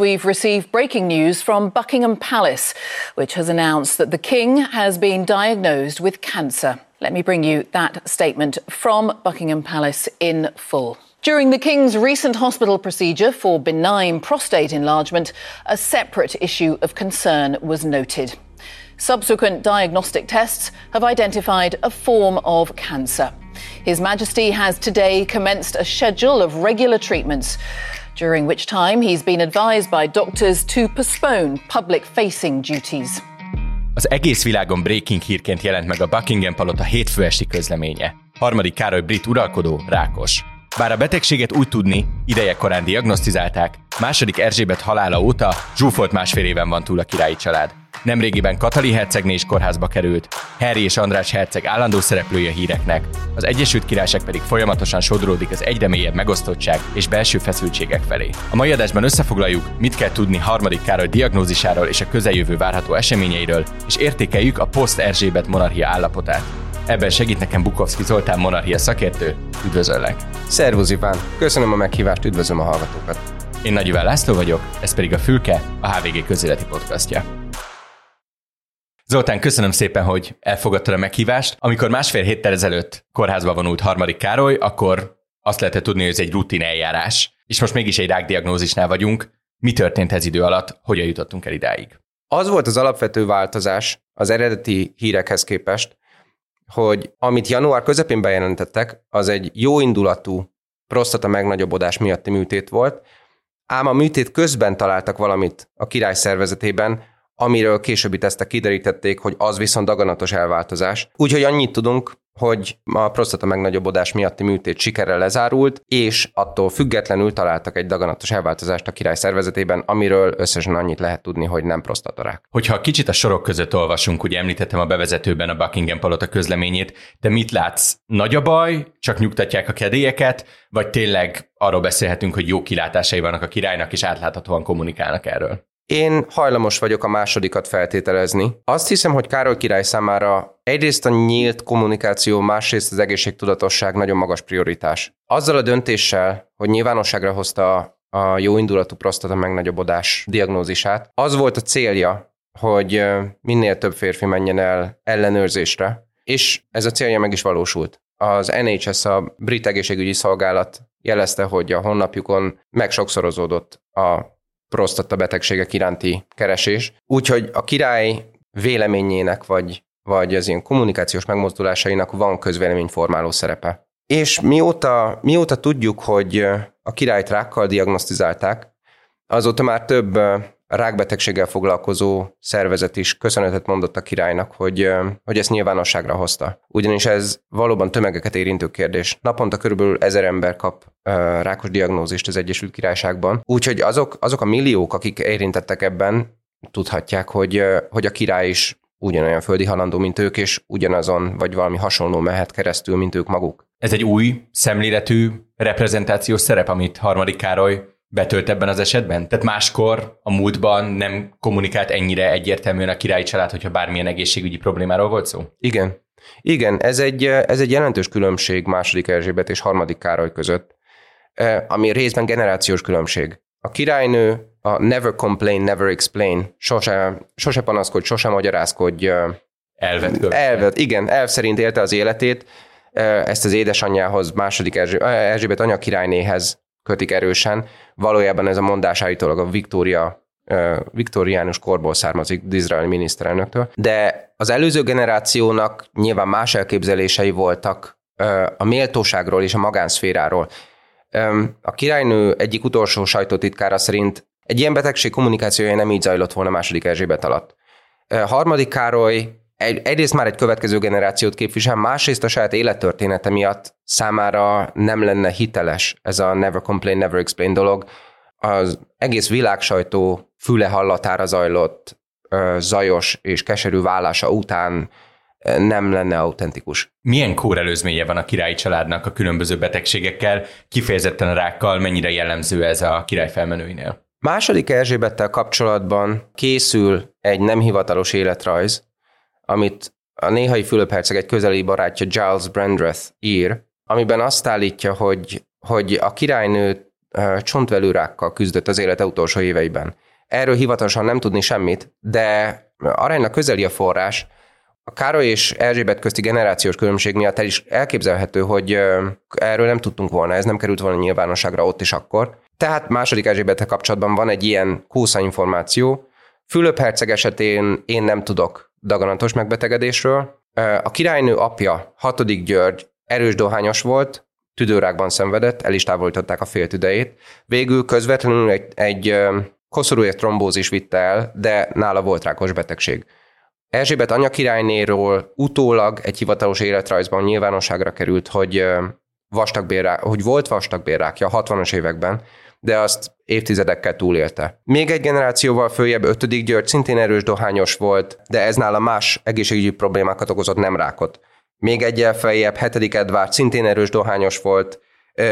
We've received breaking news from Buckingham Palace, which has announced that the King has been diagnosed with cancer. Let me bring you that statement from Buckingham Palace in full. During the King's recent hospital procedure for benign prostate enlargement, a separate issue of concern was noted. Subsequent diagnostic tests have identified a form of cancer. His Majesty has today commenced a schedule of regular treatments during which time he's been advised by doctors to postpone public facing duties. Az egész világon breaking hírként jelent meg a Buckingham Palota hétfő esti közleménye. Harmadik Károly brit uralkodó rákos. Bár a betegséget úgy tudni, ideje korán diagnosztizálták, második Erzsébet halála óta zsúfolt másfél éven van túl a királyi család. Nemrégiben Katali hercegné is kórházba került, Harry és András herceg állandó szereplője híreknek, az Egyesült Királyság pedig folyamatosan sodródik az egyre mélyebb megosztottság és belső feszültségek felé. A mai adásban összefoglaljuk, mit kell tudni harmadik Károly diagnózisáról és a közeljövő várható eseményeiről, és értékeljük a poszt-Erzsébet monarchia állapotát. Ebben segít nekem Bukovszki Zoltán monarchia szakértő. Üdvözöllek! Szervusz Iván! Köszönöm a meghívást, üdvözlöm a hallgatókat! Én Nagy Iván László vagyok, ez pedig a Fülke, a HVG közéleti podcastja. Zoltán, köszönöm szépen, hogy elfogadtad a meghívást. Amikor másfél héttel ezelőtt kórházba vonult harmadik Károly, akkor azt lehetett tudni, hogy ez egy rutin eljárás, és most mégis egy rákdiagnózisnál vagyunk. Mi történt ez idő alatt? Hogyan jutottunk el idáig? Az volt az alapvető változás az eredeti hírekhez képest, hogy amit január közepén bejelentettek, az egy jó indulatú prostata megnagyobbodás miatti műtét volt, ám a műtét közben találtak valamit a király szervezetében, amiről későbbi tesztek kiderítették, hogy az viszont daganatos elváltozás. Úgyhogy annyit tudunk, hogy a prostata megnagyobbodás miatti műtét sikerrel lezárult, és attól függetlenül találtak egy daganatos elváltozást a király szervezetében, amiről összesen annyit lehet tudni, hogy nem prostatarák. Hogyha kicsit a sorok között olvasunk, ugye említettem a bevezetőben a Buckingham Palota közleményét, de mit látsz? Nagy a baj, csak nyugtatják a kedélyeket, vagy tényleg arról beszélhetünk, hogy jó kilátásai vannak a királynak, és átláthatóan kommunikálnak erről? Én hajlamos vagyok a másodikat feltételezni. Azt hiszem, hogy Károly király számára egyrészt a nyílt kommunikáció, másrészt az egészségtudatosság nagyon magas prioritás. Azzal a döntéssel, hogy nyilvánosságra hozta a jó indulatú prostata megnagyobbodás diagnózisát, az volt a célja, hogy minél több férfi menjen el ellenőrzésre, és ez a célja meg is valósult. Az NHS, a Brit Egészségügyi Szolgálat jelezte, hogy a honlapjukon megsokszorozódott a prostata betegségek iránti keresés. Úgyhogy a király véleményének, vagy, vagy az ilyen kommunikációs megmozdulásainak van közvéleményformáló szerepe. És mióta, mióta tudjuk, hogy a királyt rákkal diagnosztizálták, azóta már több rákbetegséggel foglalkozó szervezet is köszönetet mondott a királynak, hogy, hogy ezt nyilvánosságra hozta. Ugyanis ez valóban tömegeket érintő kérdés. Naponta körülbelül ezer ember kap rákos diagnózist az Egyesült Királyságban. Úgyhogy azok, azok a milliók, akik érintettek ebben, tudhatják, hogy, hogy a király is ugyanolyan földi halandó, mint ők, és ugyanazon, vagy valami hasonló mehet keresztül, mint ők maguk. Ez egy új szemléletű reprezentációs szerep, amit harmadik Károly betölt ebben az esetben? Tehát máskor a múltban nem kommunikált ennyire egyértelműen a királyi család, hogyha bármilyen egészségügyi problémáról volt szó? Igen. Igen, ez egy, ez egy jelentős különbség második Erzsébet és harmadik Károly között, e, ami részben generációs különbség. A királynő a never complain, never explain, sose, sose panaszkodj, sose magyarázkodj. Elvet. Elvet, igen, elv szerint élte az életét, ezt az édesanyjához, második Erzsébet, Erzsébet anya királynéhez kötik erősen. Valójában ez a mondás állítólag a Viktória viktoriánus korból származik izraeli miniszterelnöktől, de az előző generációnak nyilván más elképzelései voltak a méltóságról és a magánszféráról. A királynő egyik utolsó sajtótitkára szerint egy ilyen betegség kommunikációja nem így zajlott volna második Erzsébet alatt. Harmadik Károly egy, egyrészt már egy következő generációt képvisel, másrészt a saját élettörténete miatt számára nem lenne hiteles ez a never complain, never explain dolog. Az egész világsajtó füle hallatára zajlott zajos és keserű vállása után nem lenne autentikus. Milyen kórelőzménye van a királyi családnak a különböző betegségekkel, kifejezetten a rákkal, mennyire jellemző ez a király felmenőinél? Második Erzsébettel kapcsolatban készül egy nem hivatalos életrajz, amit a néhai Fülöp herceg egy közeli barátja Giles Brandreth ír, amiben azt állítja, hogy, hogy a királynő csontvelőrákkal küzdött az élete utolsó éveiben. Erről hivatalosan nem tudni semmit, de aránylag közeli a forrás. A Károly és Erzsébet közti generációs különbség miatt el is elképzelhető, hogy erről nem tudtunk volna, ez nem került volna nyilvánosságra ott is akkor. Tehát második Erzsébettel kapcsolatban van egy ilyen kósza információ. Fülöp herceg esetén én nem tudok daganatos megbetegedésről. A királynő apja, hatodik György, erős dohányos volt, tüdőrákban szenvedett, el is távolították a féltüdejét. Végül közvetlenül egy, egy koszorúért trombózis vitte el, de nála volt rákos betegség. Erzsébet anyakirálynéról utólag egy hivatalos életrajzban nyilvánosságra került, hogy vastagbérrák, hogy volt vastagbérrákja a 60-as években, de azt évtizedekkel túlélte. Még egy generációval följebb ötödik György szintén erős dohányos volt, de ez nála más egészségügyi problémákat okozott, nem rákot. Még egyel feljebb hetedik Edvard szintén erős dohányos volt,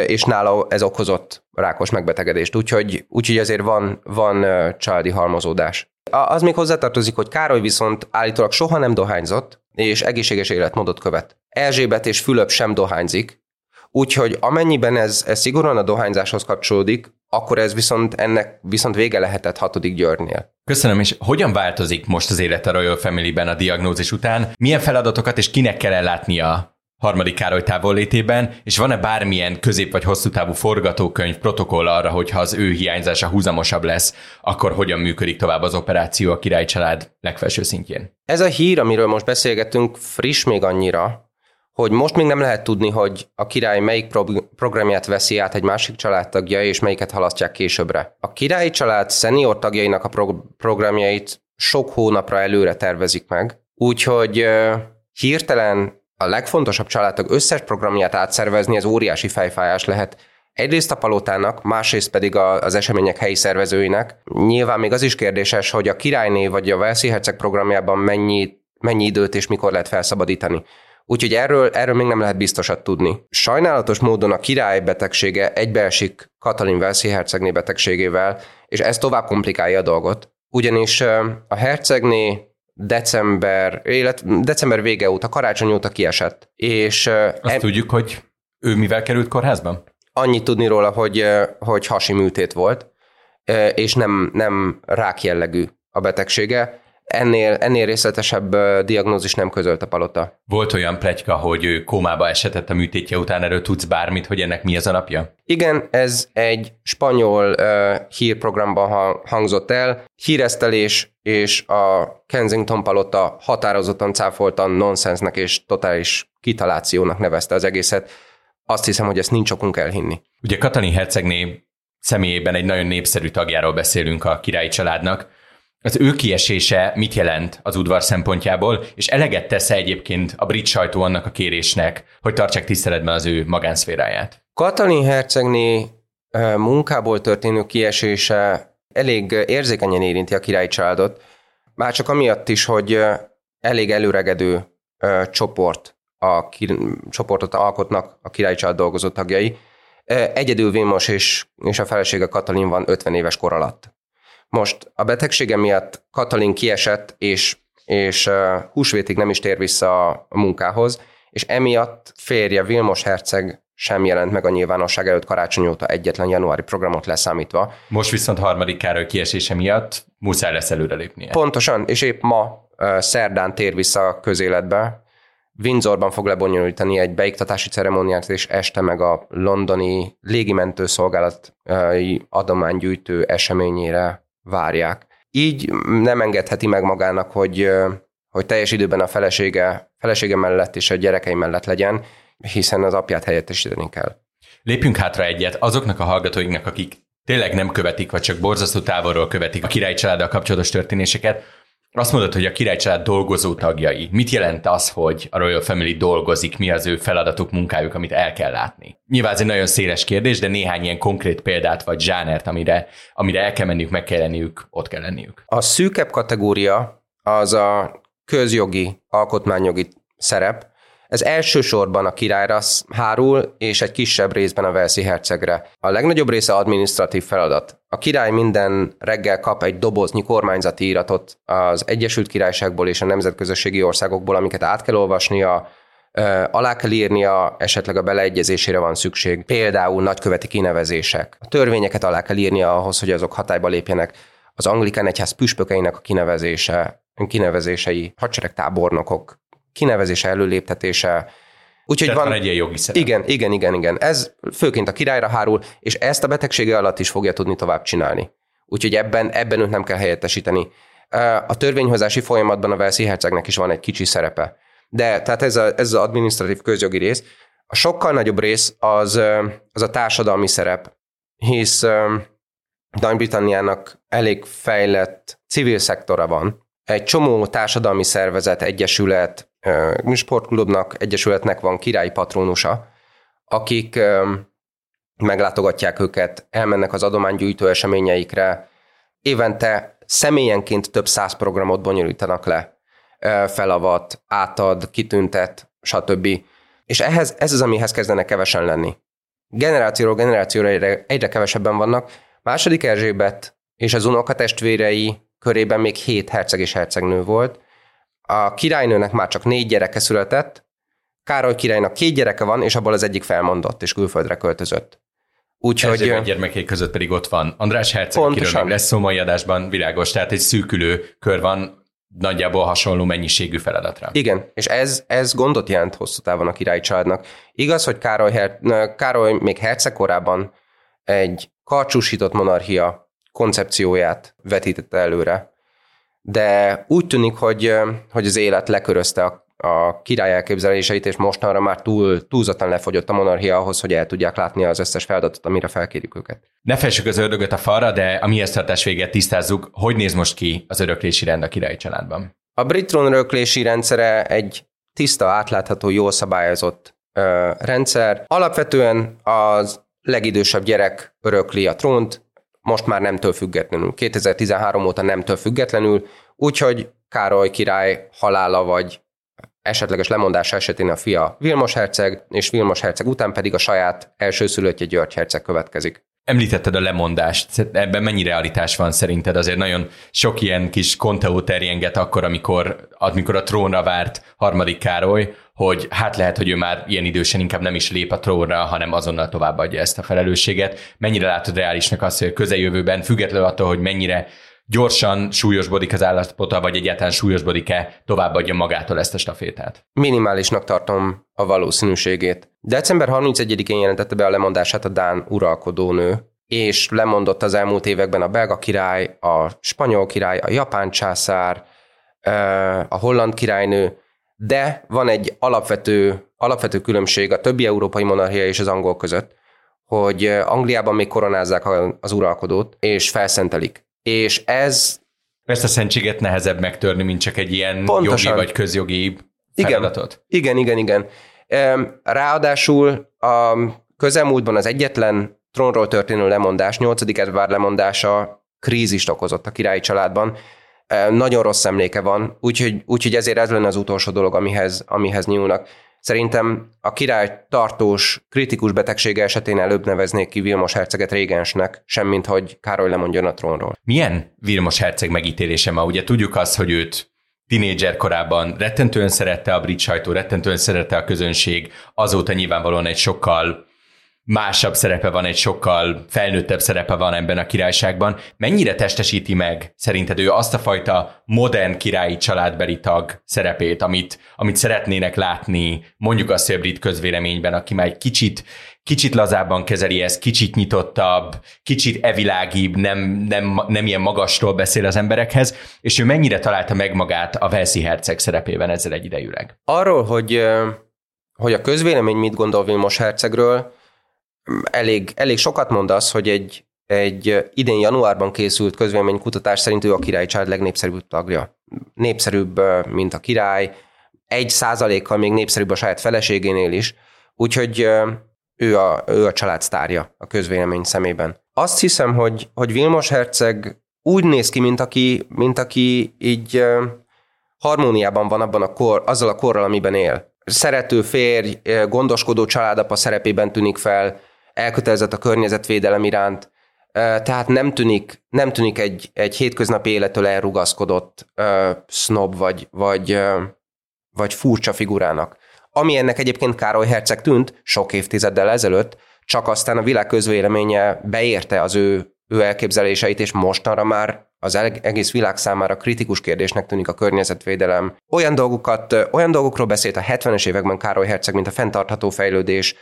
és nála ez okozott rákos megbetegedést. Úgyhogy, úgyhogy ezért van, van családi halmozódás. Az még hozzátartozik, hogy Károly viszont állítólag soha nem dohányzott, és egészséges életmódot követ. Erzsébet és Fülöp sem dohányzik, úgyhogy amennyiben ez, ez szigorúan a dohányzáshoz kapcsolódik, akkor ez viszont ennek viszont vége lehetett hatodik Györgynél. Köszönöm, és hogyan változik most az élet a Royal Family-ben a diagnózis után? Milyen feladatokat és kinek kell ellátnia harmadik Károly távollétében, és van-e bármilyen közép- vagy hosszú távú forgatókönyv, protokoll arra, hogy ha az ő hiányzása húzamosabb lesz, akkor hogyan működik tovább az operáció a király család legfelső szintjén? Ez a hír, amiről most beszélgetünk, friss még annyira, hogy most még nem lehet tudni, hogy a király melyik pro- programját veszi át egy másik családtagja, és melyiket halasztják későbbre. A királyi család szenior tagjainak a pro- programjait sok hónapra előre tervezik meg, úgyhogy hirtelen a legfontosabb családtag összes programját átszervezni, ez óriási fejfájás lehet. Egyrészt a palotának, másrészt pedig az események helyi szervezőinek. Nyilván még az is kérdéses, hogy a királyné vagy a Velszi Herceg programjában mennyi, mennyi időt és mikor lehet felszabadítani. Úgyhogy erről, erről még nem lehet biztosat tudni. Sajnálatos módon a király betegsége egybeesik Katalin Velszi hercegné betegségével, és ez tovább komplikálja a dolgot. Ugyanis a hercegné december, élet, december vége óta, karácsony óta kiesett. És, Azt e- tudjuk, hogy ő mivel került kórházban? Annyit tudni róla, hogy, hogy hasi műtét volt, és nem, nem rák jellegű a betegsége. Ennél, ennél részletesebb diagnózis nem közölt a palota. Volt olyan plegyka, hogy kómába esetett a műtétje után, erről tudsz bármit, hogy ennek mi az alapja? Igen, ez egy spanyol uh, hírprogramban hangzott el. Híresztelés és a Kensington palota határozottan cáfoltan nonsensnek és totális kitalációnak nevezte az egészet. Azt hiszem, hogy ezt nincs okunk elhinni. Ugye Katalin hercegné személyében egy nagyon népszerű tagjáról beszélünk a királyi családnak, az ő kiesése mit jelent az udvar szempontjából, és eleget tesz egyébként a brit sajtó annak a kérésnek, hogy tartsák tiszteletben az ő magánszféráját? Katalin hercegné munkából történő kiesése elég érzékenyen érinti a királyi családot, már csak amiatt is, hogy elég előregedő csoport, a ki, csoportot alkotnak a királyi család dolgozó tagjai. Egyedül Vilmos és, és a felesége Katalin van 50 éves kor alatt. Most a betegsége miatt Katalin kiesett, és, és húsvétig nem is tér vissza a munkához, és emiatt férje Vilmos herceg sem jelent meg a nyilvánosság előtt karácsony óta egyetlen januári programot leszámítva. Most viszont harmadik Károly kiesése miatt muszáj lesz előrelépnie. Pontosan, és épp ma szerdán tér vissza a közéletbe. Windsorban fog lebonyolítani egy beiktatási ceremóniát, és este meg a londoni légimentőszolgálat adománygyűjtő eseményére várják. Így nem engedheti meg magának, hogy, hogy teljes időben a felesége, felesége mellett és a gyerekei mellett legyen, hiszen az apját helyettesíteni kell. Lépjünk hátra egyet azoknak a hallgatóinknak, akik tényleg nem követik, vagy csak borzasztó távolról követik a király családdal kapcsolatos történéseket. Azt mondod, hogy a királycsalád dolgozó tagjai. Mit jelent az, hogy a Royal Family dolgozik, mi az ő feladatuk, munkájuk, amit el kell látni? Nyilván ez egy nagyon széles kérdés, de néhány ilyen konkrét példát vagy zsánert, amire, amire el kell menniük, meg kell lenniük, ott kell lenniük. A szűkebb kategória az a közjogi, alkotmányjogi szerep, ez elsősorban a királyra hárul, és egy kisebb részben a Velszi hercegre. A legnagyobb része administratív feladat. A király minden reggel kap egy doboznyi kormányzati íratot az Egyesült Királyságból és a nemzetközösségi országokból, amiket át kell olvasnia, alá kell írnia, esetleg a beleegyezésére van szükség, például nagyköveti kinevezések. A törvényeket alá kell írnia ahhoz, hogy azok hatályba lépjenek. Az anglikán egyház püspökeinek a kinevezése, kinevezései, hadseregtábornokok kinevezése, előléptetése, Úgyhogy van, van egy ilyen jogi szerep. Igen, igen, igen, igen. Ez főként a királyra hárul, és ezt a betegsége alatt is fogja tudni tovább csinálni. Úgyhogy ebben, ebben őt nem kell helyettesíteni. A törvényhozási folyamatban a Velszi hercegnek is van egy kicsi szerepe. De tehát ez, a, ez az administratív közjogi rész. A sokkal nagyobb rész az, az a társadalmi szerep, hisz Nagy-Britanniának elég fejlett civil szektora van. Egy csomó társadalmi szervezet, egyesület, sportklubnak, egyesületnek van királyi patronusa, akik meglátogatják őket, elmennek az adománygyűjtő eseményeikre, évente személyenként több száz programot bonyolítanak le, felavat, átad, kitüntet, stb. És ehhez, ez az, amihez kezdenek kevesen lenni. Generációról generációra egyre, egyre kevesebben vannak. Második Erzsébet és az unokatestvérei körében még hét herceg és hercegnő volt. A királynőnek már csak négy gyereke született, Károly királynak két gyereke van, és abból az egyik felmondott, és külföldre költözött. Úgyhogy... Erzsébet gyermekék között pedig ott van András Herceg, akiről lesz szó mai adásban, világos, tehát egy szűkülő kör van nagyjából hasonló mennyiségű feladatra. Igen, és ez, ez gondot jelent hosszú távon a királyi családnak. Igaz, hogy Károly, Her- Károly még herceg korában egy karcsúsított monarchia koncepcióját vetítette előre, de úgy tűnik, hogy, hogy az élet lekörözte a a király elképzeléseit, és mostanra már túl, túlzottan lefogyott a monarchia ahhoz, hogy el tudják látni az összes feladatot, amire felkérjük őket. Ne fessük az ördögöt a falra, de a mi tartás véget tisztázzuk, hogy néz most ki az öröklési rend a királyi családban? A brit öröklési rendszere egy tiszta, átlátható, jól szabályozott ö, rendszer. Alapvetően az legidősebb gyerek örökli a trónt, most már nemtől függetlenül. 2013 óta nemtől függetlenül, úgyhogy Károly király halála vagy esetleges lemondása esetén a fia Vilmos herceg, és Vilmos herceg után pedig a saját elsőszülöttje György herceg következik. Említetted a lemondást, ebben mennyi realitás van szerinted? Azért nagyon sok ilyen kis konteó terjenget akkor, amikor, amikor a trónra várt harmadik Károly, hogy hát lehet, hogy ő már ilyen idősen inkább nem is lép a trónra, hanem azonnal továbbadja ezt a felelősséget. Mennyire látod reálisnak azt, hogy a közeljövőben, függetlenül attól, hogy mennyire gyorsan súlyosbodik az állapota, vagy egyáltalán súlyosbodik-e, továbbadja magától ezt a stafétát? Minimálisnak tartom a valószínűségét. December 31-én jelentette be a lemondását a Dán uralkodónő, és lemondott az elmúlt években a belga király, a spanyol király, a japán császár, a holland királynő, de van egy alapvető, alapvető különbség a többi európai monarchia és az angol között, hogy Angliában még koronázzák az uralkodót, és felszentelik és ez... Ezt a szentséget nehezebb megtörni, mint csak egy ilyen Pontosan. jogi vagy közjogi feladatot. Igen, igen, igen. igen. Ráadásul a közelmúltban az egyetlen trónról történő lemondás, 8. Edvard lemondása krízist okozott a királyi családban. Nagyon rossz emléke van, úgyhogy, úgyhogy ezért ez lenne az utolsó dolog, amihez, amihez nyúlnak. Szerintem a király tartós, kritikus betegsége esetén előbb neveznék ki Vilmos herceget régensnek, semmint hogy Károly lemondjon a trónról. Milyen Vilmos herceg megítélése ma? Ugye tudjuk azt, hogy őt tinédzser korában rettentően szerette a brit sajtó, rettentően szerette a közönség, azóta nyilvánvalóan egy sokkal másabb szerepe van, egy sokkal felnőttebb szerepe van ebben a királyságban. Mennyire testesíti meg szerinted ő azt a fajta modern királyi családbeli tag szerepét, amit, amit szeretnének látni mondjuk a szélbrit közvéleményben, aki már egy kicsit, kicsit lazábban kezeli ezt, kicsit nyitottabb, kicsit evilágibb, nem, nem, nem ilyen magasról beszél az emberekhez, és ő mennyire találta meg magát a Velszi herceg szerepében ezzel egyidejűleg? Arról, hogy, hogy a közvélemény mit gondol Vilmos hercegről, elég, elég sokat mond az, hogy egy, egy idén januárban készült közvéleménykutatás szerint ő a király család legnépszerűbb tagja. Népszerűbb, mint a király, egy százalékkal még népszerűbb a saját feleségénél is, úgyhogy ő a, ő a család sztárja a közvélemény szemében. Azt hiszem, hogy, hogy Vilmos herceg úgy néz ki, mint aki, mint aki így harmóniában van abban a kor, azzal a korral, amiben él. Szerető férj, gondoskodó családapa szerepében tűnik fel, elkötelezett a környezetvédelem iránt, tehát nem tűnik, nem tűnik egy, egy hétköznapi élettől elrugaszkodott uh, snob vagy, vagy, uh, vagy furcsa figurának. ami ennek egyébként Károly Herceg tűnt sok évtizeddel ezelőtt, csak aztán a világ közvéleménye beérte az ő, ő elképzeléseit, és mostanra már az egész világ számára kritikus kérdésnek tűnik a környezetvédelem. Olyan, dolgokat, olyan dolgokról beszélt a 70-es években Károly Herceg, mint a fenntartható fejlődés,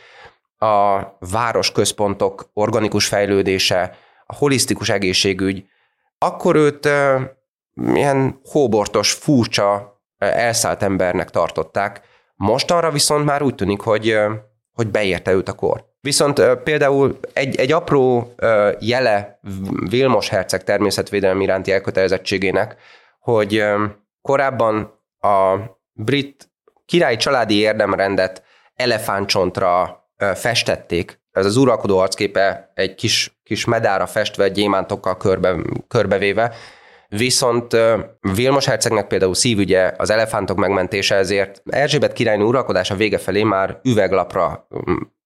a városközpontok organikus fejlődése, a holisztikus egészségügy, akkor őt ilyen hóbortos, furcsa, elszállt embernek tartották. Mostanra viszont már úgy tűnik, hogy, hogy beérte őt a kor. Viszont például egy, egy apró jele Vilmos herceg természetvédelmi iránti elkötelezettségének, hogy korábban a brit királyi családi érdemrendet elefántcsontra festették. Ez az uralkodó arcképe egy kis, kis medára festve, gyémántokkal körbe, körbevéve, Viszont Vilmos hercegnek például szívügye az elefántok megmentése, ezért Erzsébet királynő uralkodása vége felé már üveglapra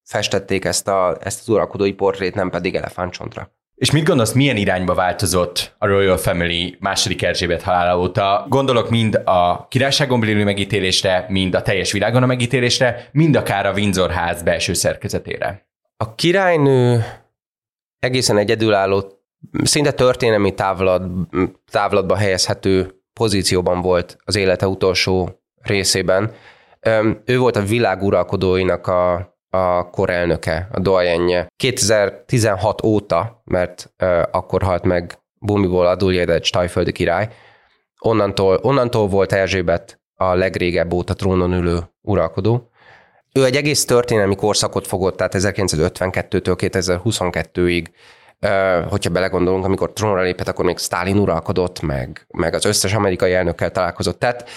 festették ezt, a, ezt az uralkodói portrét, nem pedig elefántcsontra. És mit gondolsz, milyen irányba változott a Royal Family második Erzsébet halála óta? Gondolok mind a királyságon belüli megítélésre, mind a teljes világon a megítélésre, mind akár a Windsor ház belső szerkezetére. A királynő egészen egyedülálló, szinte történelmi távlat, távlatba helyezhető pozícióban volt az élete utolsó részében. Ő volt a világ a a korelnöke, a doyenje. 2016 óta, mert uh, akkor halt meg Bumiból Aduljedegy Stajföldi király, onnantól, onnantól volt Erzsébet a legrégebb óta trónon ülő uralkodó. Ő egy egész történelmi korszakot fogott, tehát 1952-től 2022-ig, uh, hogyha belegondolunk, amikor trónra lépett, akkor még Stalin uralkodott, meg, meg az összes amerikai elnökkel találkozott. Tehát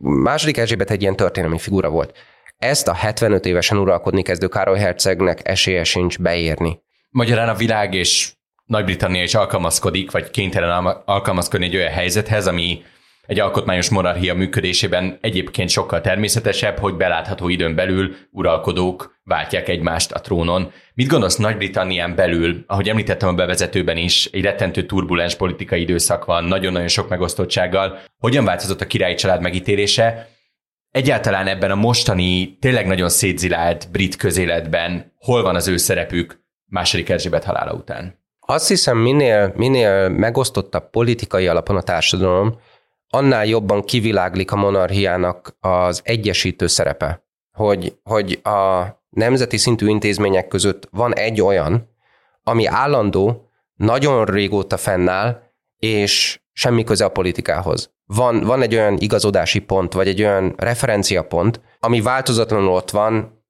második Erzsébet egy ilyen történelmi figura volt. Ezt a 75 évesen uralkodni kezdő Károly hercegnek esélye sincs beírni. Magyarán a világ és Nagy-Britannia is alkalmazkodik, vagy kénytelen alkalmazkodni egy olyan helyzethez, ami egy alkotmányos monarchia működésében egyébként sokkal természetesebb, hogy belátható időn belül uralkodók váltják egymást a trónon. Mit gondolsz Nagy-Britannián belül, ahogy említettem a bevezetőben is, egy rettentő turbulens politikai időszak van, nagyon-nagyon sok megosztottsággal. Hogyan változott a királyi család megítélése, egyáltalán ebben a mostani, tényleg nagyon szétzilált brit közéletben hol van az ő szerepük második Erzsébet halála után? Azt hiszem, minél, minél megosztottabb politikai alapon a társadalom, annál jobban kiviláglik a monarchiának az egyesítő szerepe. Hogy, hogy a nemzeti szintű intézmények között van egy olyan, ami állandó, nagyon régóta fennáll, és semmi köze a politikához van, van egy olyan igazodási pont, vagy egy olyan referenciapont, ami változatlanul ott van,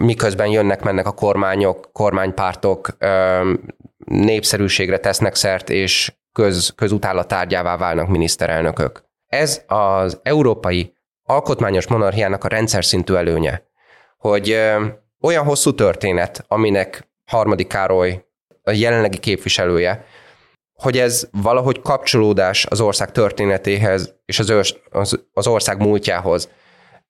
miközben jönnek-mennek a kormányok, kormánypártok, népszerűségre tesznek szert, és köz, közutála tárgyává válnak miniszterelnökök. Ez az európai alkotmányos monarchiának a rendszer szintű előnye, hogy olyan hosszú történet, aminek harmadik Károly a jelenlegi képviselője, hogy ez valahogy kapcsolódás az ország történetéhez és az, ős, az, az ország múltjához.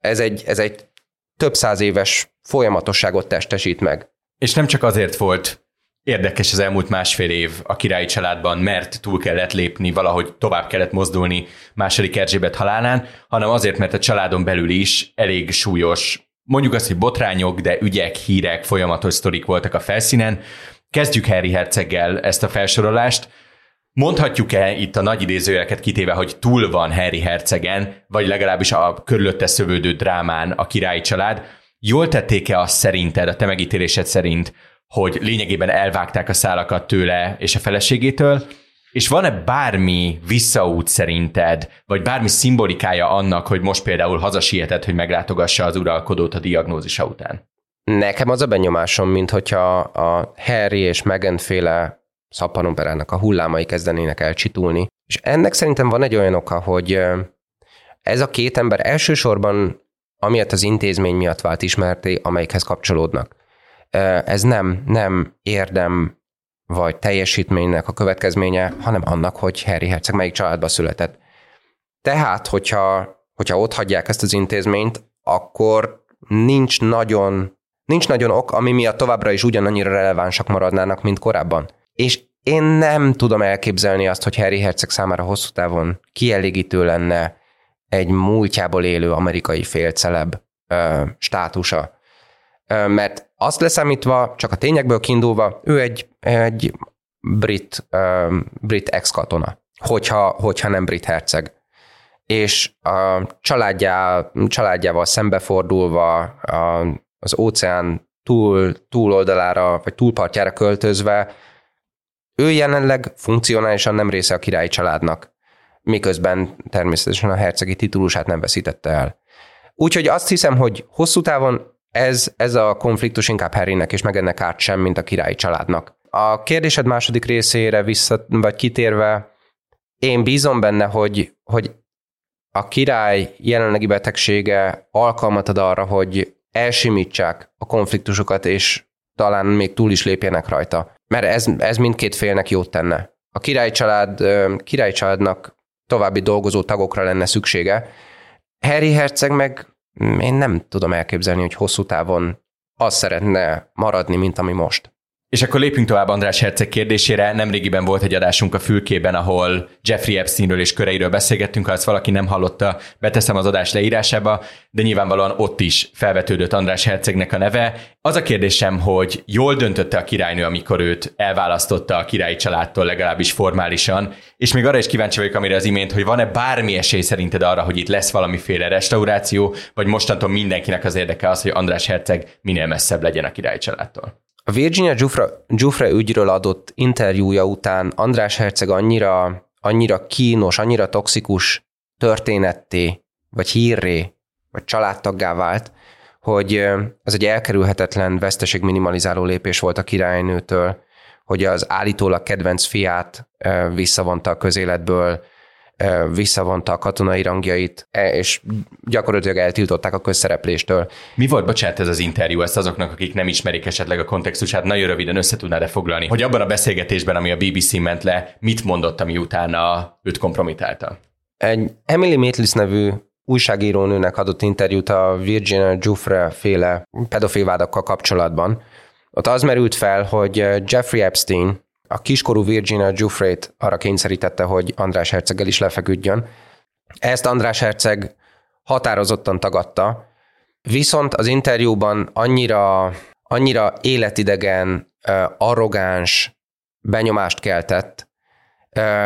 Ez egy, ez egy több száz éves folyamatosságot testesít meg. És nem csak azért volt érdekes az elmúlt másfél év a királyi családban, mert túl kellett lépni, valahogy tovább kellett mozdulni második Erzsébet halálán, hanem azért, mert a családon belül is elég súlyos, mondjuk azt, hogy botrányok, de ügyek, hírek, folyamatos sztorik voltak a felszínen. Kezdjük Harry Herceggel ezt a felsorolást. Mondhatjuk-e itt a nagy idézőjeleket kitéve, hogy túl van Harry Hercegen, vagy legalábbis a körülötte szövődő drámán a királyi család? Jól tették-e azt szerinted, a te megítélésed szerint, hogy lényegében elvágták a szálakat tőle és a feleségétől, és van-e bármi visszaút szerinted, vagy bármi szimbolikája annak, hogy most például hazasietett, hogy meglátogassa az uralkodót a diagnózisa után? Nekem az a benyomásom, mint hogyha a Harry és Meghan féle szappanoperának a hullámai kezdenének elcsitulni. És ennek szerintem van egy olyan oka, hogy ez a két ember elsősorban amiatt az intézmény miatt vált ismerté, amelyikhez kapcsolódnak. Ez nem, nem érdem vagy teljesítménynek a következménye, hanem annak, hogy Harry Herceg melyik családba született. Tehát, hogyha, hogyha ott hagyják ezt az intézményt, akkor nincs nagyon, nincs nagyon ok, ami miatt továbbra is ugyanannyira relevánsak maradnának, mint korábban. És én nem tudom elképzelni azt, hogy Harry Herceg számára hosszú távon kielégítő lenne egy múltjából élő amerikai félceleb ö, státusa. Ö, mert azt leszámítva, csak a tényekből kiindulva, ő egy, egy brit, ö, brit ex-katona, hogyha, hogyha nem brit herceg. És a családjá, családjával szembefordulva, a, az óceán túl, túloldalára, vagy túlpartjára költözve, ő jelenleg funkcionálisan nem része a királyi családnak, miközben természetesen a hercegi titulusát nem veszítette el. Úgyhogy azt hiszem, hogy hosszú távon ez, ez a konfliktus inkább Harrynek és ennek árt sem, mint a királyi családnak. A kérdésed második részére vissza, vagy kitérve, én bízom benne, hogy, hogy a király jelenlegi betegsége alkalmat ad arra, hogy elsimítsák a konfliktusokat, és talán még túl is lépjenek rajta. Mert ez, ez mindkét félnek jót tenne. A király család, király családnak további dolgozó tagokra lenne szüksége. Harry Herceg meg mm, én nem tudom elképzelni, hogy hosszú távon az szeretne maradni, mint ami most. És akkor lépjünk tovább András Herceg kérdésére. Nemrégiben volt egy adásunk a fülkében, ahol Jeffrey Epsteinről és köreiről beszélgettünk, ha ezt valaki nem hallotta, beteszem az adás leírásába, de nyilvánvalóan ott is felvetődött András Hercegnek a neve. Az a kérdésem, hogy jól döntötte a királynő, amikor őt elválasztotta a királyi családtól legalábbis formálisan, és még arra is kíváncsi vagyok, amire az imént, hogy van-e bármi esély szerinted arra, hogy itt lesz valamiféle restauráció, vagy mostantól mindenkinek az érdeke az, hogy András Herceg minél messzebb legyen a királyi családtól? A Virginia Giuffre, ügyről adott interjúja után András Herceg annyira, annyira kínos, annyira toxikus történetté, vagy hírré, vagy családtaggá vált, hogy ez egy elkerülhetetlen veszteség minimalizáló lépés volt a királynőtől, hogy az állítólag kedvenc fiát visszavonta a közéletből, visszavonta a katonai rangjait, e, és gyakorlatilag eltiltották a közszerepléstől. Mi volt, bocsánat, ez az interjú, ezt azoknak, akik nem ismerik esetleg a kontextusát, nagyon röviden össze tudnád-e foglalni, hogy abban a beszélgetésben, ami a BBC ment le, mit mondott, ami utána őt kompromitálta? Egy Emily Maitlis nevű újságírónőnek adott interjút a Virginia Giuffre féle pedofilvádakkal kapcsolatban. Ott az merült fel, hogy Jeffrey Epstein, a kiskorú Virginia Giuffre-t arra kényszerítette, hogy András Herceggel is lefeküdjön. Ezt András Herceg határozottan tagadta, viszont az interjúban annyira, annyira életidegen, arrogáns benyomást keltett,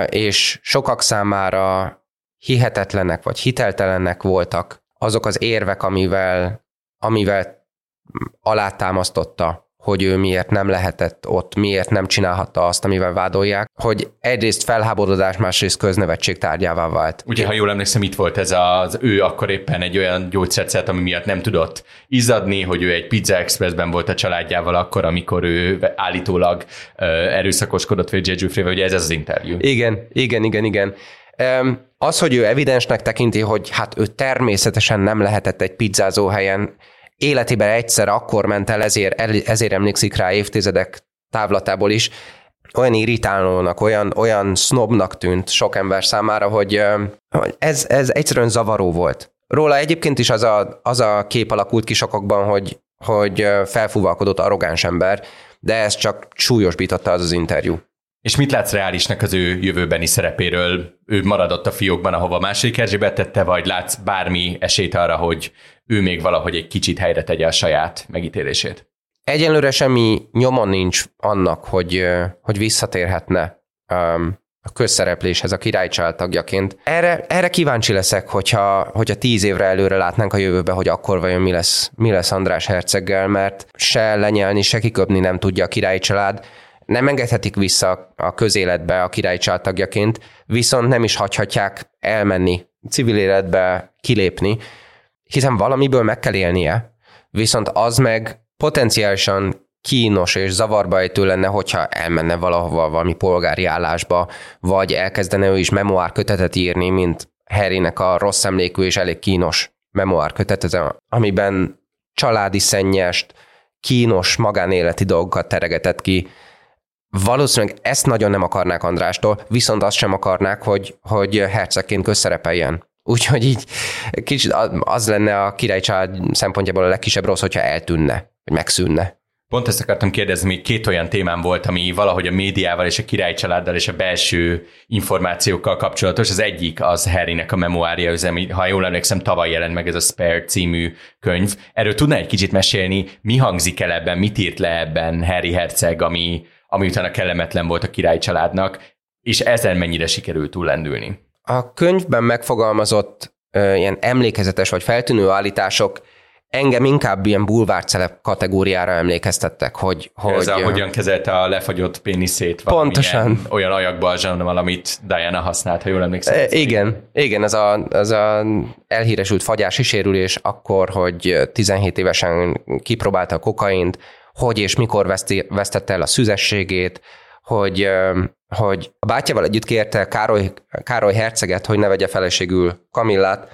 és sokak számára hihetetlenek vagy hiteltelennek voltak azok az érvek, amivel, amivel alátámasztotta hogy ő miért nem lehetett ott, miért nem csinálhatta azt, amivel vádolják, hogy egyrészt felháborodás, másrészt köznevetség tárgyává vált. Ugye, ha jól emlékszem, itt volt ez az, ő akkor éppen egy olyan gyógyszert, ami miatt nem tudott izzadni, hogy ő egy Pizza Expressben volt a családjával akkor, amikor ő állítólag erőszakoskodott vagy Jeffrey, vagy ez az interjú. Igen, igen, igen, igen. Az, hogy ő evidensnek tekinti, hogy hát ő természetesen nem lehetett egy pizzázó helyen, életében egyszer akkor ment el, ezért, ezért emlékszik rá évtizedek távlatából is, olyan irritálónak, olyan, olyan sznobnak tűnt sok ember számára, hogy ez, ez egyszerűen zavaró volt. Róla egyébként is az a, az a kép alakult ki sokakban, hogy, hogy felfúvalkodott arrogáns ember, de ez csak súlyosbította az az interjú. És mit látsz reálisnak az ő jövőbeni szerepéről? Ő maradott a fiókban, ahova a második Erzsébet tette, vagy látsz bármi esélyt arra, hogy ő még valahogy egy kicsit helyre tegye a saját megítélését? Egyelőre semmi nyoma nincs annak, hogy, hogy visszatérhetne a közszerepléshez a királycsalád tagjaként. Erre, erre kíváncsi leszek, hogyha, hogyha tíz évre előre látnánk a jövőbe, hogy akkor vajon mi lesz, mi lesz András herceggel, mert se lenyelni, se kiköpni nem tudja a királycsalád nem engedhetik vissza a közéletbe a király tagjaként, viszont nem is hagyhatják elmenni, civil életbe kilépni, hiszen valamiből meg kell élnie, viszont az meg potenciálisan kínos és zavarba ejtő lenne, hogyha elmenne valahova valami polgári állásba, vagy elkezdene ő is memoár kötetet írni, mint Harrynek a rossz emlékű és elég kínos memoár kötetet, amiben családi szennyest, kínos magánéleti dolgokat teregetett ki, Valószínűleg ezt nagyon nem akarnák Andrástól, viszont azt sem akarnák, hogy, hogy hercegként közszerepeljen. Úgyhogy így kicsit az lenne a királycsalád szempontjából a legkisebb rossz, hogyha eltűnne, vagy megszűnne. Pont ezt akartam kérdezni, még két olyan témám volt, ami valahogy a médiával és a király családdal és a belső információkkal kapcsolatos. Az egyik az Harrynek a memoária üzemi, ha jól emlékszem, tavaly jelent meg ez a Spare című könyv. Erről tudná egy kicsit mesélni, mi hangzik el ebben, mit írt le ebben Harry Herceg, ami, ami utána kellemetlen volt a király családnak, és ezen mennyire sikerült túllendülni? A könyvben megfogalmazott ö, ilyen emlékezetes vagy feltűnő állítások engem inkább ilyen bulvárcelep kategóriára emlékeztettek, hogy... hogy Ez a, hogyan kezelte a lefagyott péniszét Pontosan. olyan ajakbalzsannal, amit Diana használt, ha jól emlékszem. E, igen, igen, ez a, ez a elhíresült fagyási sérülés akkor, hogy 17 évesen kipróbálta a kokaint, hogy és mikor veszti, vesztette el a szüzességét, hogy, hogy a bátyával együtt kérte Károly, Károly herceget, hogy ne vegye feleségül Kamillát,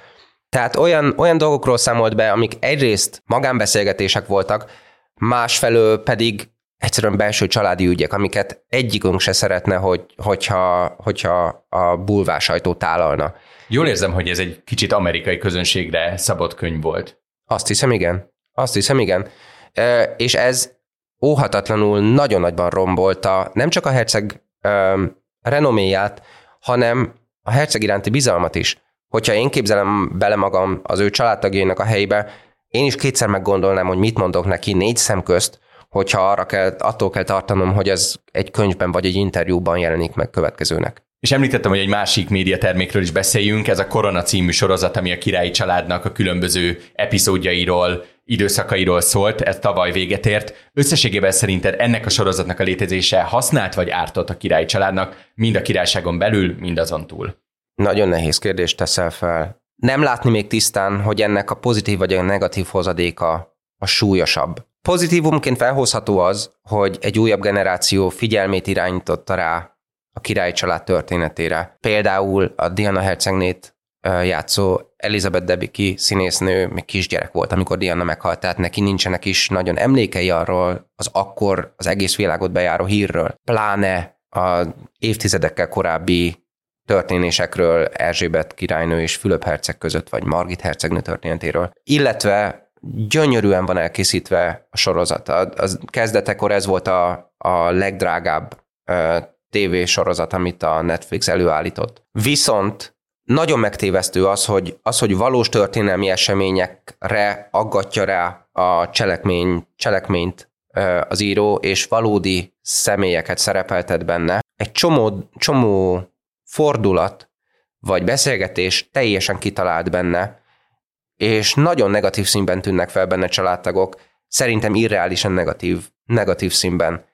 tehát olyan, olyan dolgokról számolt be, amik egyrészt magánbeszélgetések voltak, másfelől pedig egyszerűen belső családi ügyek, amiket egyikünk se szeretne, hogy, hogyha, hogyha a bulvás sajtó tálalna. Jól érzem, hogy ez egy kicsit amerikai közönségre szabott könyv volt. Azt hiszem, igen. Azt hiszem, igen. És ez óhatatlanul nagyon nagyban rombolta nem csak a herceg e, renoméját, hanem a herceg iránti bizalmat is hogyha én képzelem bele magam az ő családtagjainak a helyébe, én is kétszer meggondolnám, hogy mit mondok neki négy szem közt, hogyha arra kell, attól kell tartanom, hogy ez egy könyvben vagy egy interjúban jelenik meg következőnek. És említettem, hogy egy másik médiatermékről is beszéljünk, ez a Korona című sorozat, ami a királyi családnak a különböző epizódjairól, időszakairól szólt, ez tavaly véget ért. Összességében szerinted ennek a sorozatnak a létezése használt vagy ártott a királyi családnak, mind a királyságon belül, mind azon túl? Nagyon nehéz kérdést teszel fel. Nem látni még tisztán, hogy ennek a pozitív vagy a negatív hozadéka a súlyosabb. Pozitívumként felhozható az, hogy egy újabb generáció figyelmét irányította rá a király család történetére. Például a Diana hercegnét játszó Elizabeth Debicki színésznő még kisgyerek volt, amikor Diana meghalt, tehát neki nincsenek is nagyon emlékei arról az akkor az egész világot bejáró hírről. Pláne a évtizedekkel korábbi történésekről Erzsébet királynő és Fülöp herceg között, vagy Margit hercegnő történetéről, illetve gyönyörűen van elkészítve a sorozat. A, a kezdetekor ez volt a, a legdrágább TV sorozat, amit a Netflix előállított. Viszont nagyon megtévesztő az, hogy, az, hogy valós történelmi eseményekre aggatja rá a cselekmény, cselekményt az író, és valódi személyeket szerepeltet benne. Egy csomó, csomó fordulat vagy beszélgetés teljesen kitalált benne, és nagyon negatív színben tűnnek fel benne családtagok, szerintem irreálisan negatív, negatív színben.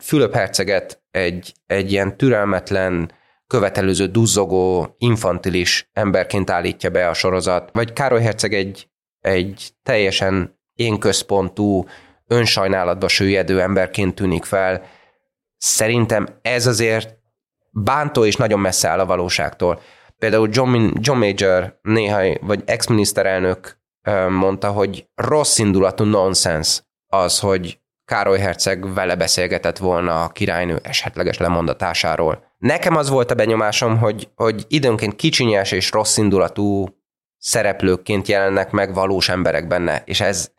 Fülöp herceget egy, egy ilyen türelmetlen, követelőző, duzzogó, infantilis emberként állítja be a sorozat, vagy Károly herceg egy, egy teljesen én központú, önsajnálatba süllyedő emberként tűnik fel. Szerintem ez azért bántó és nagyon messze áll a valóságtól. Például John, John Major néha, vagy ex-miniszterelnök mondta, hogy rossz indulatú nonsens az, hogy Károly Herceg vele beszélgetett volna a királynő esetleges lemondatásáról. Nekem az volt a benyomásom, hogy, hogy időnként kicsinyes és rossz indulatú szereplőkként jelennek meg valós emberek benne, és ez,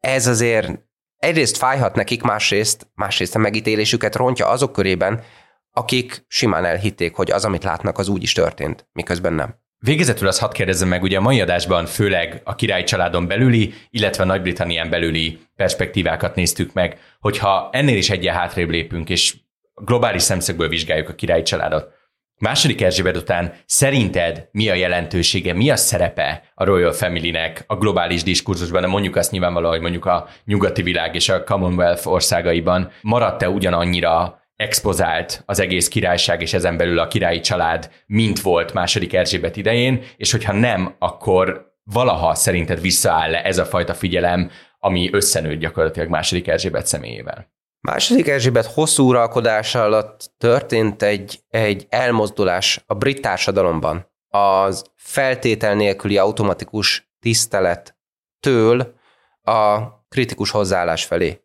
ez azért egyrészt fájhat nekik, másrészt, másrészt a megítélésüket rontja azok körében, akik simán elhitték, hogy az, amit látnak, az úgy is történt, miközben nem. Végezetül azt hadd kérdezzem meg, ugye a mai adásban főleg a király családon belüli, illetve Nagy-Britannián belüli perspektívákat néztük meg, hogyha ennél is egyen hátrébb lépünk, és globális szemszögből vizsgáljuk a király családot. Második Erzsébet után szerinted mi a jelentősége, mi a szerepe a Royal Family-nek a globális diskurzusban, de mondjuk azt nyilvánvalóan, hogy mondjuk a nyugati világ és a Commonwealth országaiban maradt-e ugyanannyira expozált az egész királyság és ezen belül a királyi család, mint volt második Erzsébet idején, és hogyha nem, akkor valaha szerinted visszaáll-e ez a fajta figyelem, ami összenőtt gyakorlatilag második Erzsébet személyével? Második Erzsébet hosszú uralkodása alatt történt egy, egy elmozdulás a brit társadalomban. Az feltétel nélküli automatikus tisztelettől a kritikus hozzáállás felé.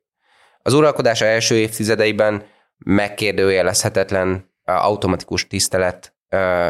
Az uralkodása első évtizedeiben megkérdőjelezhetetlen automatikus tisztelet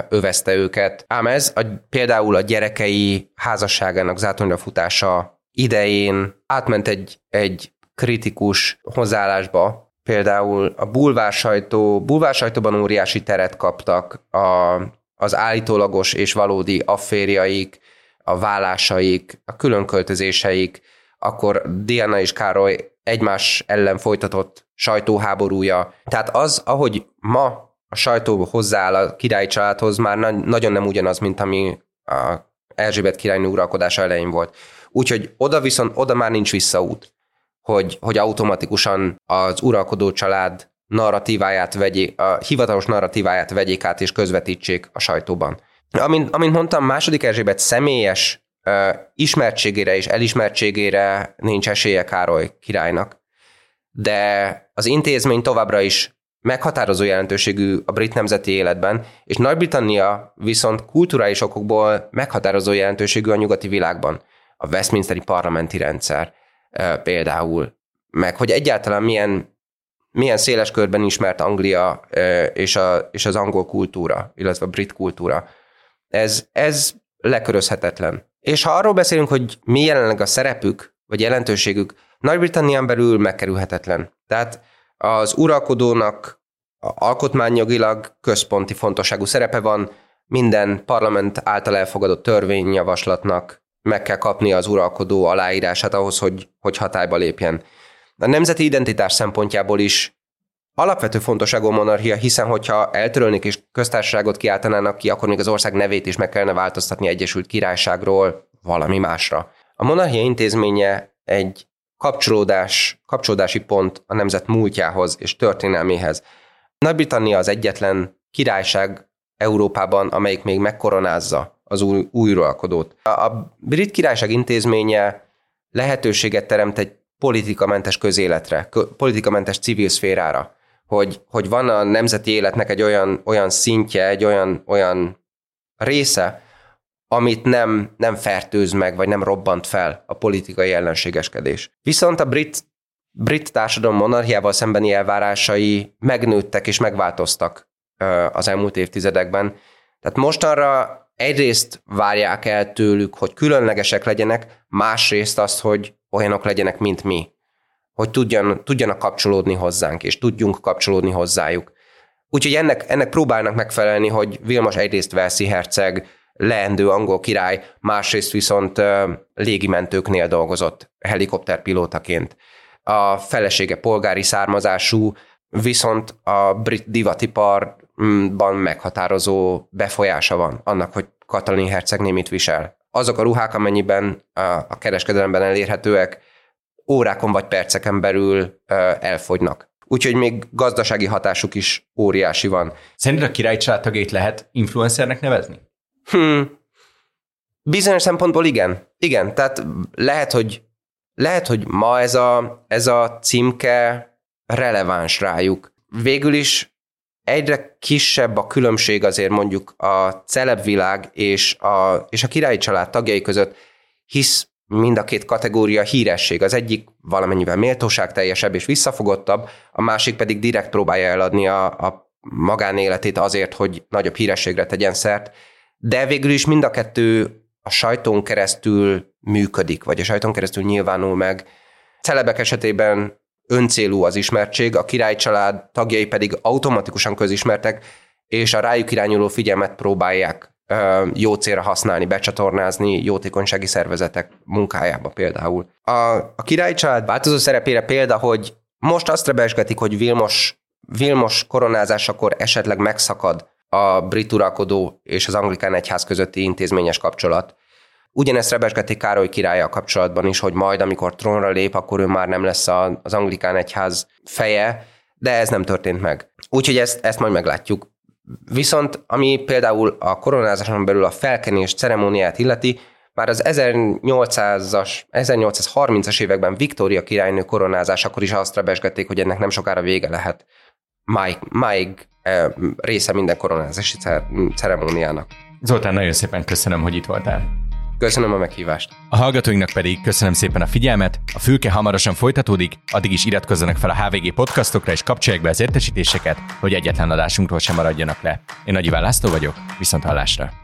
övezte őket. Ám ez a, például a gyerekei házasságának zátonyra futása idején átment egy, egy kritikus hozzáállásba. Például a bulvársajtó, bulvársajtóban óriási teret kaptak a, az állítólagos és valódi afférjaik, a vállásaik, a különköltözéseik, akkor Diana és Károly egymás ellen folytatott sajtóháborúja. Tehát az, ahogy ma a sajtó hozzááll a királyi családhoz, már na- nagyon nem ugyanaz, mint ami a Erzsébet királynő uralkodása elején volt. Úgyhogy oda viszont, oda már nincs visszaút, hogy, hogy automatikusan az uralkodó család narratíváját vegyék, a hivatalos narratíváját vegyék át és közvetítsék a sajtóban. Amint, amint mondtam, második Erzsébet személyes uh, ismertségére és elismertségére nincs esélye Károly királynak, de az intézmény továbbra is meghatározó jelentőségű a brit nemzeti életben, és Nagy-Britannia viszont kulturális okokból meghatározó jelentőségű a nyugati világban. A Westminsteri parlamenti rendszer például, meg hogy egyáltalán milyen, milyen széles körben ismert Anglia és, a, és az angol kultúra, illetve a brit kultúra. Ez, ez lekörözhetetlen. És ha arról beszélünk, hogy mi jelenleg a szerepük, vagy jelentőségük, Nagy-Britannián belül megkerülhetetlen. Tehát az uralkodónak alkotmányjogilag központi fontosságú szerepe van, minden parlament által elfogadott törvényjavaslatnak meg kell kapni az uralkodó aláírását ahhoz, hogy, hogy hatályba lépjen. A nemzeti identitás szempontjából is alapvető fontosságú monarchia, hiszen hogyha eltörölnék és köztársaságot kiáltanának ki, akkor még az ország nevét is meg kellene változtatni Egyesült Királyságról valami másra. A monarchia intézménye egy kapcsolódás, kapcsolódási pont a nemzet múltjához és történelméhez. Nagy-Britannia az egyetlen királyság Európában, amelyik még megkoronázza az új, újraalkodót. A, a brit királyság intézménye lehetőséget teremt egy politikamentes közéletre, politikamentes civil szférára, hogy, hogy van a nemzeti életnek egy olyan, olyan szintje, egy olyan, olyan része, amit nem, nem fertőz meg, vagy nem robbant fel a politikai ellenségeskedés. Viszont a brit, brit társadalom monarchiával szembeni elvárásai megnőttek és megváltoztak az elmúlt évtizedekben. Tehát mostanra egyrészt várják el tőlük, hogy különlegesek legyenek, másrészt azt, hogy olyanok legyenek, mint mi. Hogy tudjan, tudjanak kapcsolódni hozzánk, és tudjunk kapcsolódni hozzájuk. Úgyhogy ennek, ennek próbálnak megfelelni, hogy Vilmos egyrészt Velszi herceg, leendő angol király, másrészt viszont légimentőknél dolgozott helikopterpilótaként. A felesége polgári származású, viszont a brit divatiparban meghatározó befolyása van annak, hogy Katalin hercegné mit visel. Azok a ruhák, amennyiben a kereskedelemben elérhetőek, órákon vagy perceken belül elfogynak. Úgyhogy még gazdasági hatásuk is óriási van. Szerinted a király családtagjait lehet influencernek nevezni? Hmm. Bizonyos szempontból igen. Igen, tehát lehet, hogy, lehet, hogy ma ez a, ez a címke releváns rájuk. Végül is egyre kisebb a különbség azért mondjuk a celebvilág és a, és a királyi család tagjai között, hisz mind a két kategória híresség. Az egyik valamennyivel méltóságteljesebb és visszafogottabb, a másik pedig direkt próbálja eladni a, a magánéletét azért, hogy nagyobb hírességre tegyen szert, de végül is mind a kettő a sajtón keresztül működik, vagy a sajtón keresztül nyilvánul meg. Celebek esetében öncélú az ismertség, a királycsalád tagjai pedig automatikusan közismertek, és a rájuk irányuló figyelmet próbálják jó célra használni, becsatornázni jótékonysági szervezetek munkájába például. A, a király család változó szerepére példa, hogy most azt rebesgetik, hogy Vilmos, Vilmos koronázásakor esetleg megszakad a brit uralkodó és az anglikán egyház közötti intézményes kapcsolat. Ugyanezt rebesgetik Károly királya kapcsolatban is, hogy majd, amikor trónra lép, akkor ő már nem lesz az anglikán egyház feje, de ez nem történt meg. Úgyhogy ezt, ezt majd meglátjuk. Viszont ami például a koronázáson belül a felkenés ceremóniát illeti, már az 1800-as, 1830-as években Viktória királynő koronázásakor is azt rebesgették, hogy ennek nem sokára vége lehet. Máig, máig e, része minden koronázási ceremóniának. Zoltán, nagyon szépen köszönöm, hogy itt voltál. Köszönöm a meghívást. A hallgatóinknak pedig köszönöm szépen a figyelmet. A fülke hamarosan folytatódik, addig is iratkozzanak fel a HVG podcastokra és kapcsolják be az értesítéseket, hogy egyetlen adásunkról sem maradjanak le. Én Nagy Iván László vagyok, viszont hallásra.